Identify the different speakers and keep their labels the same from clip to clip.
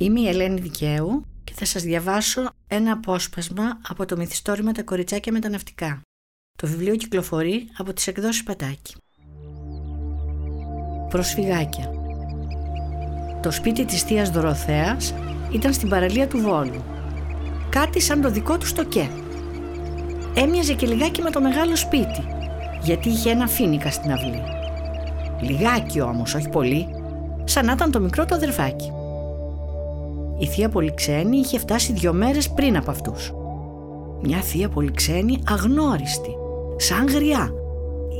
Speaker 1: Είμαι η Ελένη Δικαίου και θα σας διαβάσω ένα απόσπασμα από το μυθιστόρημα «Τα κοριτσάκια με τα ναυτικά». Το βιβλίο κυκλοφορεί από τις εκδόσεις Πατάκη. Προσφυγάκια Το σπίτι της θείας Δωροθέας ήταν στην παραλία του Βόλου. Κάτι σαν το δικό του στο ΚΕ. Έμοιαζε και λιγάκι με το μεγάλο σπίτι, γιατί είχε ένα φίνικα στην αυλή. Λιγάκι όμως, όχι πολύ, σαν να ήταν το μικρό του αδερφάκι. Η θεία Πολυξένη είχε φτάσει δύο μέρες πριν από αυτούς. Μια θεία Πολυξένη αγνώριστη, σαν γριά.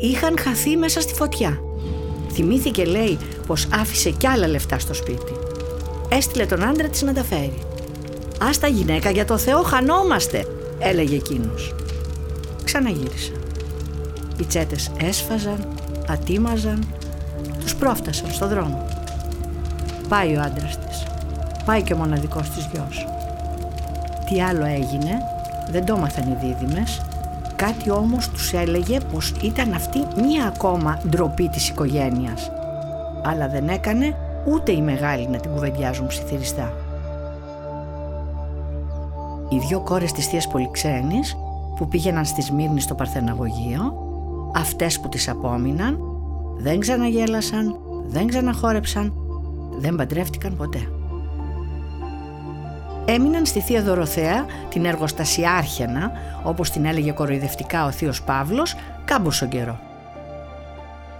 Speaker 1: Είχαν χαθεί μέσα στη φωτιά. Θυμήθηκε λέει πως άφησε κι άλλα λεφτά στο σπίτι. Έστειλε τον άντρα της να τα φέρει. «Άστα γυναίκα για το Θεό χανόμαστε», έλεγε εκείνος. Ξαναγύρισα. Οι τσέτες έσφαζαν, ατίμαζαν, τους πρόφτασαν στο δρόμο. Πάει ο άντρας της. Πάει και ο μοναδικός της γιος. Τι άλλο έγινε, δεν το έμαθαν οι δίδυμες. Κάτι όμως τους έλεγε πως ήταν αυτή μία ακόμα ντροπή της οικογένειας. Αλλά δεν έκανε ούτε οι μεγάλοι να την κουβεντιάζουν ψιθυριστά. Οι δυο κόρες της θείας Πολυξένης που πήγαιναν στη Σμύρνη στο Παρθεναγωγείο, αυτές που τις απόμειναν, δεν ξαναγέλασαν, δεν ξαναχόρεψαν, δεν παντρεύτηκαν ποτέ. Έμειναν στη Θεία Δωροθέα, την εργοστασιάρχαινα, όπως την έλεγε κοροϊδευτικά ο θείος Παύλος, κάμποσο καιρό.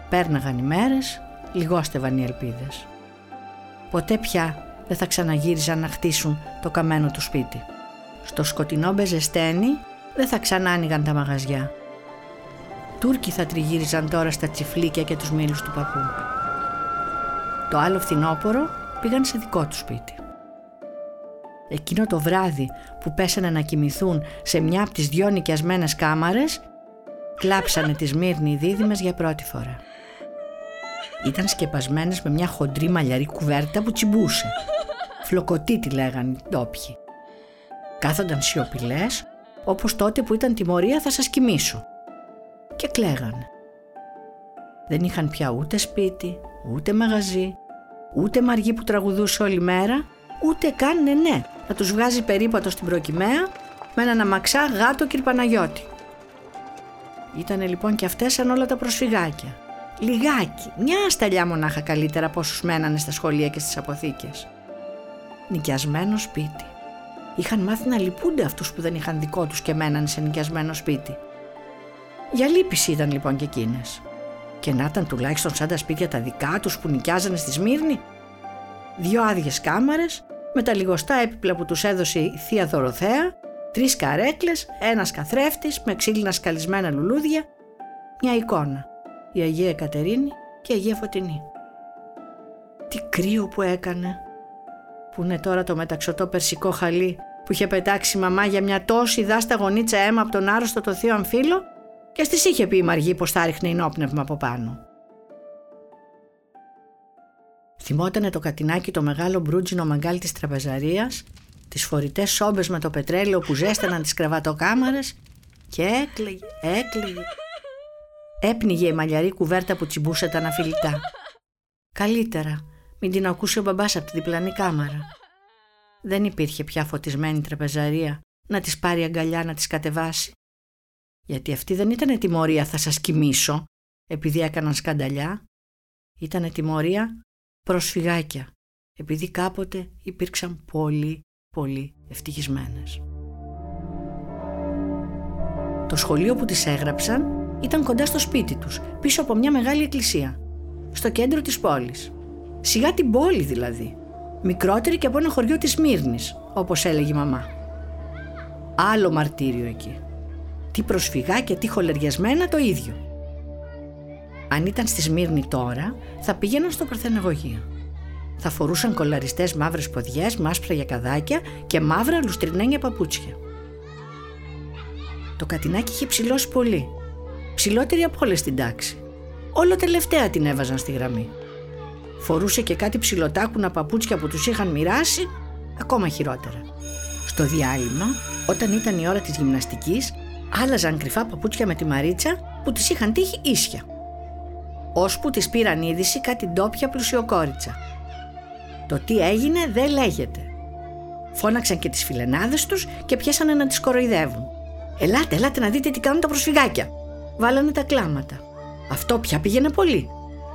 Speaker 1: Πέρναγαν οι μέρες, λιγόστευαν οι ελπίδες. Ποτέ πια δεν θα ξαναγύριζαν να χτίσουν το καμένο του σπίτι. Στο σκοτεινό μπεζεστένι δεν θα ξανά άνοιγαν τα μαγαζιά. Τούρκοι θα τριγύριζαν τώρα στα τσιφλίκια και τους μήλους του παππού. Το άλλο φθινόπορο πήγαν σε δικό του σπίτι. Εκείνο το βράδυ που πέσανε να κοιμηθούν σε μια από τις δυο νοικιασμένες κάμαρες, κλάψανε τις Μύρνη δίδυμες για πρώτη φορά. Ήταν σκεπασμένες με μια χοντρή μαλλιαρή κουβέρτα που τσιμπούσε. Φλοκοτή τη λέγανε οι ντόπιοι. Κάθονταν σιωπηλές, όπως τότε που ήταν τιμωρία θα σας κοιμήσω. Και κλαίγανε. Δεν είχαν πια ούτε σπίτι, ούτε μαγαζί, ούτε μαργή που τραγουδούσε όλη μέρα, ούτε καν ναι ναι να τους βγάζει περίπατο στην προκυμαία με έναν αμαξά γάτο κυρπαναγιώτη. Ήτανε λοιπόν και αυτές σαν όλα τα προσφυγάκια. Λιγάκι, μια σταλιά μονάχα καλύτερα από όσους μένανε στα σχολεία και στις αποθήκες. Νοικιασμένο σπίτι. Είχαν μάθει να λυπούνται αυτούς που δεν είχαν δικό τους και μένανε σε νοικιασμένο σπίτι. Για λύπηση ήταν λοιπόν και εκείνες. Και να ήταν τουλάχιστον σαν τα σπίτια τα δικά τους που νοικιάζανε στη Σμύρνη. Δυο άδειες κάμαρες, με τα λιγοστά έπιπλα που τους έδωσε η θεία Δωροθέα, τρεις καρέκλες, ένας καθρέφτης με ξύλινα σκαλισμένα λουλούδια, μια εικόνα, η Αγία Κατερίνη και η Αγία Φωτεινή. Τι κρύο που έκανε, που είναι τώρα το μεταξωτό περσικό χαλί που είχε πετάξει η μαμά για μια τόση δάστα γονίτσα αίμα από τον άρρωστο το θείο Αμφίλο και στις είχε πει η Μαργή πως θα ρίχνε ενόπνευμα από πάνω. Θυμότανε το κατινάκι το μεγάλο μπρούτζινο μαγκάλι της τραπεζαρίας, τις φορητές σόμπες με το πετρέλαιο που ζέσταναν τις κρεβατοκάμαρες και έκλαιγε, έκλαιγε. Έπνιγε η μαλλιαρή κουβέρτα που τσιμπούσε τα αναφιλητά. Καλύτερα, μην την ακούσει ο μπαμπάς από τη διπλανή κάμαρα. Δεν υπήρχε πια φωτισμένη τραπεζαρία να της πάρει αγκαλιά να της κατεβάσει. Γιατί αυτή δεν ήταν τιμωρία θα σας κοιμήσω επειδή έκαναν σκανταλιά. Ήταν τιμωρία προσφυγάκια, επειδή κάποτε υπήρξαν πολύ, πολύ ευτυχισμένες. Το σχολείο που τις έγραψαν ήταν κοντά στο σπίτι τους, πίσω από μια μεγάλη εκκλησία, στο κέντρο της πόλης. Σιγά την πόλη δηλαδή, μικρότερη και από ένα χωριό της Μύρνης, όπως έλεγε η μαμά. Άλλο μαρτύριο εκεί. Τι προσφυγάκια, τι χολεριασμένα το ίδιο. Αν ήταν στη Σμύρνη τώρα, θα πήγαιναν στο Παρθεναγωγείο. Θα φορούσαν κολαριστές μαύρες ποδιές με άσπρα γιακαδάκια και μαύρα λουστρινένια παπούτσια. Το κατινάκι είχε ψηλώσει πολύ. Ψηλότερη από όλες στην τάξη. Όλο τελευταία την έβαζαν στη γραμμή. Φορούσε και κάτι ψηλοτάκουνα παπούτσια που τους είχαν μοιράσει, ακόμα χειρότερα. Στο διάλειμμα, όταν ήταν η ώρα της γυμναστικής, άλλαζαν κρυφά παπούτσια με τη Μαρίτσα που της είχαν τύχει ίσια ώσπου της πήραν είδηση κάτι ντόπια πλουσιοκόριτσα. Το τι έγινε δεν λέγεται. Φώναξαν και τις φιλενάδες τους και πιάσανε να τις κοροϊδεύουν. Ελάτε, ελάτε να δείτε τι κάνουν τα προσφυγάκια. Βάλανε τα κλάματα. Αυτό πια πήγαινε πολύ.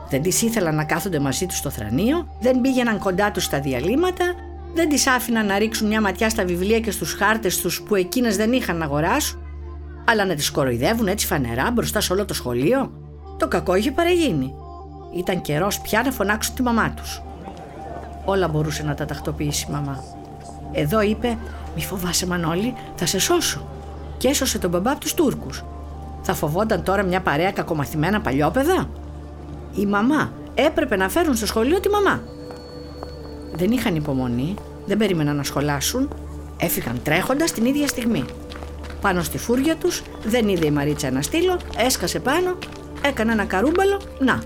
Speaker 1: Δεν τις ήθελαν να κάθονται μαζί τους στο θρανείο, δεν πήγαιναν κοντά τους στα διαλύματα, δεν τις άφηναν να ρίξουν μια ματιά στα βιβλία και στους χάρτες τους που εκείνες δεν είχαν να αγοράσουν, αλλά να τις κοροϊδεύουν έτσι φανερά μπροστά σε όλο το σχολείο. Το κακό είχε παραγίνει. Ήταν καιρός πια να φωνάξουν τη μαμά τους. Όλα μπορούσε να τα τακτοποιήσει η μαμά. Εδώ είπε «Μη φοβάσαι Μανώλη, θα σε σώσω» και έσωσε τον μπαμπά από τους Τούρκους. Θα φοβόταν τώρα μια παρέα κακομαθημένα παλιόπαιδα. Η μαμά έπρεπε να φέρουν στο σχολείο τη μαμά. Δεν είχαν υπομονή, δεν περίμεναν να σχολάσουν, έφυγαν τρέχοντας την ίδια στιγμή. Πάνω στη φούρια τους δεν είδε η Μαρίτσα ένα στήλο, έσκασε πάνω, έκανε ένα καρούμπαλο, να.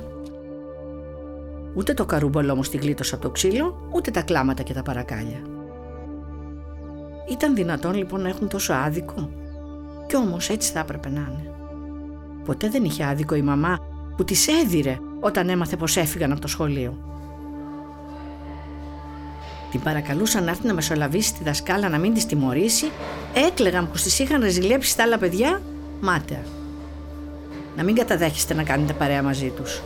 Speaker 1: Ούτε το καρούμπαλο όμως τη γλίτωσε από το ξύλο, ούτε τα κλάματα και τα παρακάλια. Ήταν δυνατόν λοιπόν να έχουν τόσο άδικο; Κι όμως έτσι θα έπρεπε να είναι. Ποτέ δεν είχε άδικο η μαμά που τις έδιρε όταν έμαθε πως έφυγαν από το σχολείο. Την παρακαλούσαν να έρθει να μεσολαβήσει τη δασκάλα να μην της τιμωρήσει, έκλεγαν πως τις είχαν ρεζιλέψει τα άλλα παιδιά, μάταια. Να μην καταδέχεστε να κάνετε παρέα μαζί τους.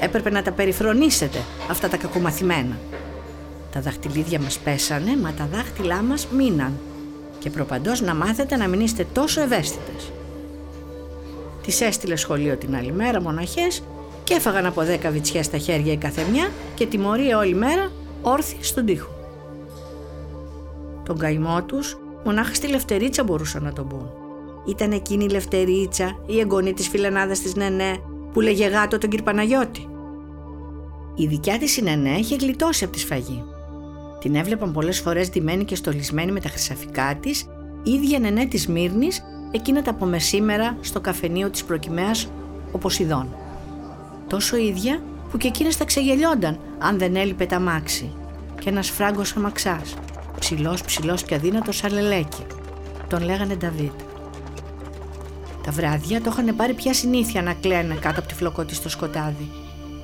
Speaker 1: Έπρεπε να τα περιφρονήσετε αυτά τα κακομαθημένα. Τα δαχτυλίδια μας πέσανε, μα τα δάχτυλά μας μείναν και προπαντός να μάθετε να μην είστε τόσο ευαίσθητες. Τις έστειλε σχολείο την άλλη μέρα μοναχές και έφαγαν από δέκα βιτσιές στα χέρια η καθεμιά και τιμωρία όλη μέρα όρθιοι στον τοίχο. Τον καημό τους μονάχα στη Λευτερίτσα μπορούσαν να τον πούν. Ήταν εκείνη η Λευτερίτσα, η εγγονή της φιλενάδας της Νενέ, που λέγε γάτο τον κυρ Παναγιώτη. Η δικιά της η Νενέ είχε γλιτώσει από τη σφαγή. Την έβλεπαν πολλές φορές ντυμένη και στολισμένη με τα χρυσαφικά της, η ίδια Νενέ της Μύρνης, εκείνα τα μεσήμερα στο καφενείο της προκυμαίας ο Ποσειδών. Τόσο ίδια που και εκείνες τα ξεγελιόνταν αν δεν έλειπε τα μάξι και ένας φράγκος αμαξάς, ψηλός ψηλός και αδύνατος σαν λελέκι. Τον λέγανε Νταβίτ. Τα βράδια το είχαν πάρει πια συνήθεια να κλαίνε κάτω από τη φλοκότη στο σκοτάδι.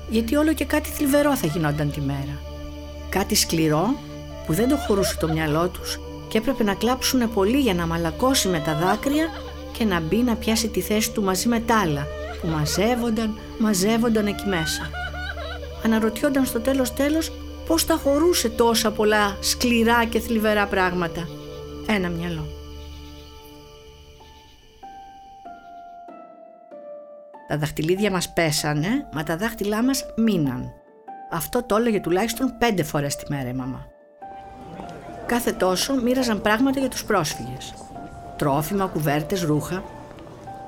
Speaker 1: Γιατί όλο και κάτι θλιβερό θα γινόταν τη μέρα. Κάτι σκληρό που δεν το χωρούσε το μυαλό τους και έπρεπε να κλάψουν πολύ για να μαλακώσει με τα δάκρυα και να μπει να πιάσει τη θέση του μαζί με τα άλλα που μαζεύονταν, μαζεύονταν εκεί μέσα. Αναρωτιόνταν στο τέλος τέλος πώς τα χωρούσε τόσα πολλά σκληρά και θλιβερά πράγματα. Ένα μυαλό. Τα δαχτυλίδια μας πέσανε, μα τα δάχτυλά μας μείναν. Αυτό το έλεγε τουλάχιστον πέντε φορές τη μέρα η μαμά. Κάθε τόσο μοίραζαν πράγματα για τους πρόσφυγες. Τρόφιμα, κουβέρτες, ρούχα.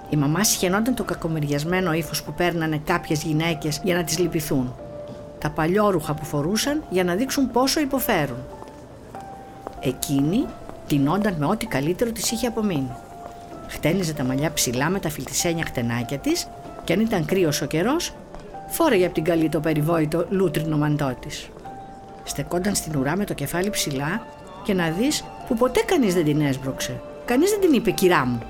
Speaker 1: Η μαμά συχαινόταν το κακομεριασμένο ύφος που παίρνανε κάποιες γυναίκες για να τις λυπηθούν. Τα παλιόρουχα που φορούσαν για να δείξουν πόσο υποφέρουν. Εκείνη τεινόνταν με ό,τι καλύτερο της είχε απομείνει. Χτένιζε τα μαλλιά ψηλά με τα φιλτισένια χτενάκια της και αν ήταν κρύος ο καιρός, φόρεγε από την καλή το περιβόητο λούτρινο μαντό της. Στεκόταν στην ουρά με το κεφάλι ψηλά και να δεις που ποτέ κανείς δεν την έσπρωξε. Κανείς δεν την είπε κυρά μου.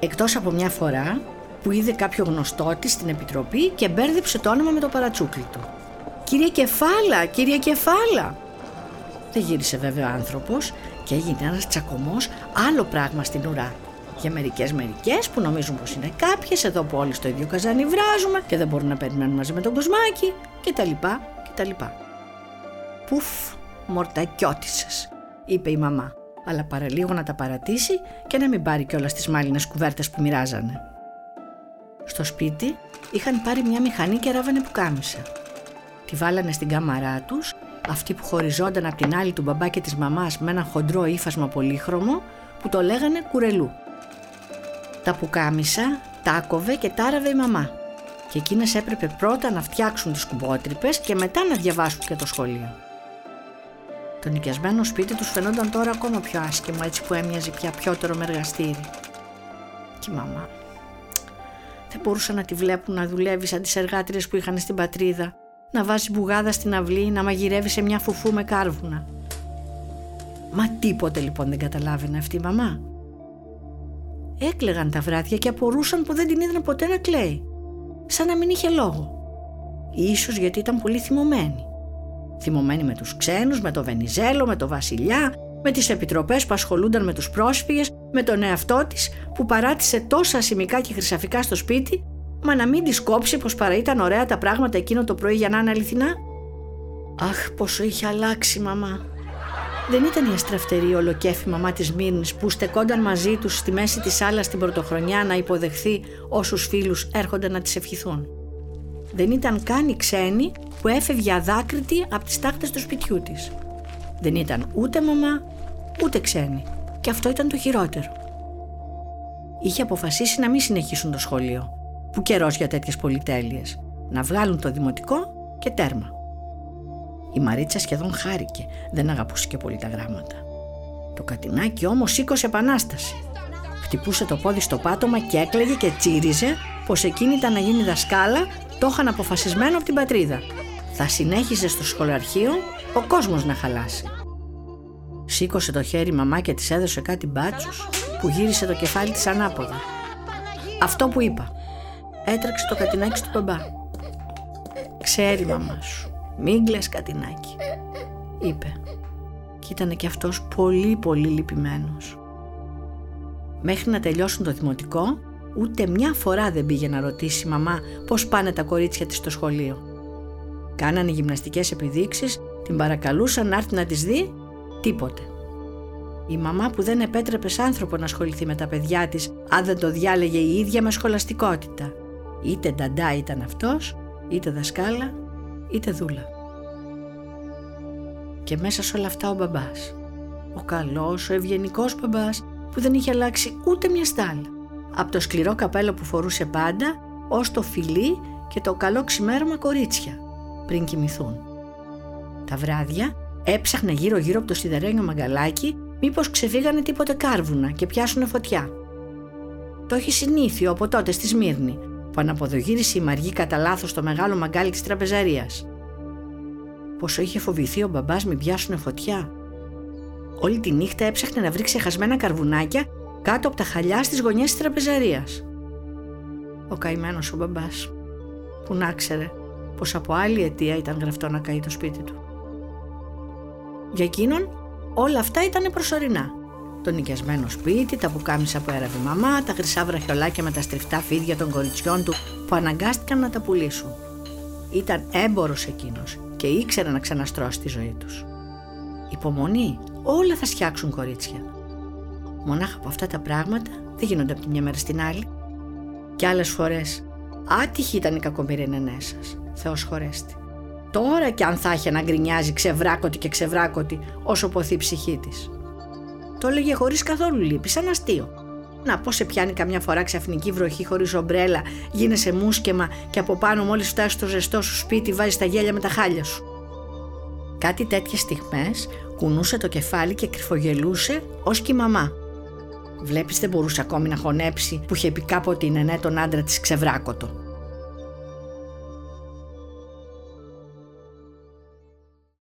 Speaker 1: Εκτός από μια φορά που είδε κάποιο γνωστό της στην επιτροπή και μπέρδεψε το όνομα με το παρατσούκλι του. «Κύριε Κεφάλα, κύριε Κεφάλα!» Δεν γύρισε βέβαια ο άνθρωπος και έγινε ένας τσακωμός άλλο πράγμα στην ουρά για μερικές μερικές που νομίζουν πως είναι κάποιες, εδώ που όλοι στο ίδιο καζάνι βράζουμε και δεν μπορούν να περιμένουν μαζί με τον κοσμάκι κτλ. κτλ. Πουφ, μορτακιώτησες, είπε η μαμά, αλλά παραλίγο να τα παρατήσει και να μην πάρει κιόλας τις μάλινες κουβέρτες που μοιράζανε. Στο σπίτι είχαν πάρει μια μηχανή και ράβανε που κάμισα. Τη βάλανε στην κάμαρά τους, αυτή που χωριζόταν από την άλλη του μπαμπά και της μαμάς με ένα χοντρό ύφασμα πολύχρωμο που το λέγανε κουρελού. Τα πουκάμισα τάκοβε και τάραβε η μαμά και εκείνες έπρεπε πρώτα να φτιάξουν τις κουμπότρυπες και μετά να διαβάσουν και το σχολείο. Το νοικιασμένο σπίτι τους φαινόταν τώρα ακόμα πιο άσχημο έτσι που έμοιαζε πια πιότερο με εργαστήρι. Και η μαμά δεν μπορούσαν να τη βλέπουν να δουλεύει σαν τις εργάτριες που είχαν στην πατρίδα, να βάζει μπουγάδα στην αυλή, να μαγειρεύει σε μια φουφού με κάρβουνα. Μα τίποτε λοιπόν δεν καταλάβαινε αυτή η μαμά. Έκλεγαν τα βράδια και απορούσαν που δεν την είδαν ποτέ να κλαίει. Σαν να μην είχε λόγο. Ίσως γιατί ήταν πολύ θυμωμένη. Θυμωμένη με τους ξένους, με το Βενιζέλο, με το Βασιλιά, με τις επιτροπές που ασχολούνταν με τους πρόσφυγες, με τον εαυτό της που παράτησε τόσα σημικά και χρυσαφικά στο σπίτι, μα να μην της κόψει πως παρά ήταν ωραία τα πράγματα εκείνο το πρωί για να είναι αληθινά. Αχ, πόσο είχε αλλάξει μαμά. Δεν ήταν η αστραφτερή ολοκέφη μαμά της Μύρνης που στεκόταν μαζί τους στη μέση της άλλας την πρωτοχρονιά να υποδεχθεί όσους φίλους έρχονταν να τις ευχηθούν. Δεν ήταν καν η ξένη που έφευγε αδάκρυτη από τις τάχτες του σπιτιού της. Δεν ήταν ούτε μαμά, ούτε ξένη. Και αυτό ήταν το χειρότερο. Είχε αποφασίσει να μην συνεχίσουν το σχολείο. Που καιρός για τέτοιες πολυτέλειες. Να βγάλουν το δημοτικό και τέρμα. Η Μαρίτσα σχεδόν χάρηκε, δεν αγαπούσε και πολύ τα γράμματα. Το κατινάκι όμως σήκωσε επανάσταση. Χτυπούσε το πόδι στο πάτωμα και έκλαιγε και τσίριζε πως εκείνη ήταν να γίνει δασκάλα, το είχαν αποφασισμένο από την πατρίδα. Θα συνέχιζε στο σχολαρχείο ο κόσμος να χαλάσει. Σήκωσε το χέρι η μαμά και της έδωσε κάτι μπάτσους που γύρισε το κεφάλι της ανάποδα. Αυτό που είπα. Έτρεξε το κατινάκι του μπαμπά. Ξέρει η μαμά σου. Μην κλαις κατινάκι. Είπε. Κι ήταν και αυτός πολύ πολύ λυπημένος. Μέχρι να τελειώσουν το δημοτικό, ούτε μια φορά δεν πήγε να ρωτήσει η μαμά πώς πάνε τα κορίτσια της στο σχολείο. Κάνανε γυμναστικές επιδείξεις, την παρακαλούσαν να έρθει να τις δει, τίποτε. Η μαμά που δεν επέτρεπε σ' άνθρωπο να ασχοληθεί με τα παιδιά της αν δεν το διάλεγε η ίδια με σχολαστικότητα. Είτε νταντά ήταν αυτός, είτε δασκάλα, είτε δούλα. Και μέσα σε όλα αυτά ο μπαμπάς. Ο καλός, ο ευγενικός μπαμπάς που δεν είχε αλλάξει ούτε μια στάλα. Από το σκληρό καπέλο που φορούσε πάντα, ως το φιλί και το καλό ξημέρωμα κορίτσια, πριν κοιμηθούν. Τα βράδια έψαχνε γύρω γύρω από το σιδερένιο μαγκαλάκι μήπως ξεφύγανε τίποτε κάρβουνα και πιάσουνε φωτιά. Το έχει συνήθιο από τότε στη Σμύρνη, που αναποδογύρισε η Μαργή κατά λάθος το μεγάλο μαγκάλι της τραπεζαρίας. Πόσο είχε φοβηθεί ο μπαμπάς μην πιάσουνε φωτιά. Όλη τη νύχτα έψαχνε να βρει ξεχασμένα καρβουνάκια κάτω από τα χαλιά στις γωνιές της τραπεζαρίας. Ο καημένος ο μπαμπάς, που να ξέρε πως από άλλη αιτία ήταν γραφτό να καεί το σπίτι του. Για εκείνον όλα αυτά ήταν προσωρινά. Το νοικιασμένο σπίτι, τα πουκάμισα που έραβε η μαμά, τα χρυσά βραχιολάκια με τα στριφτά φίδια των κοριτσιών του που αναγκάστηκαν να τα πουλήσουν. Ήταν έμπορος εκείνος και ήξερε να ξαναστρώσει τη ζωή τους. Υπομονή, όλα θα φτιάξουν κορίτσια. Μονάχα από αυτά τα πράγματα δεν γίνονται από τη μια μέρα στην άλλη. Και άλλες φορές άτυχη ήταν η κακομοίρη νενέ σας. Θεός χωρέστη. Τώρα κι αν θα είχε να γκρινιάζει ξεβράκωτη και ξεβράκωτη όσο ποθεί η ψυχή της. Το έλεγε χωρίς καθόλου λύπη, σαν αστείο. Να πώ σε πιάνει καμιά φορά ξαφνική βροχή χωρίς ομπρέλα, γίνεσαι μουσκεμα και από πάνω μόλις φτάσει στο ζεστό σου σπίτι βάζεις τα γέλια με τα χάλια σου. Κάτι τέτοιες στιγμές κουνούσε το κεφάλι και κρυφογελούσε ως και η μαμά. Βλέπεις δεν μπορούσε ακόμη να χωνέψει που είχε πει κάποτε η νενέ τον άντρα της ξεβράκωτο.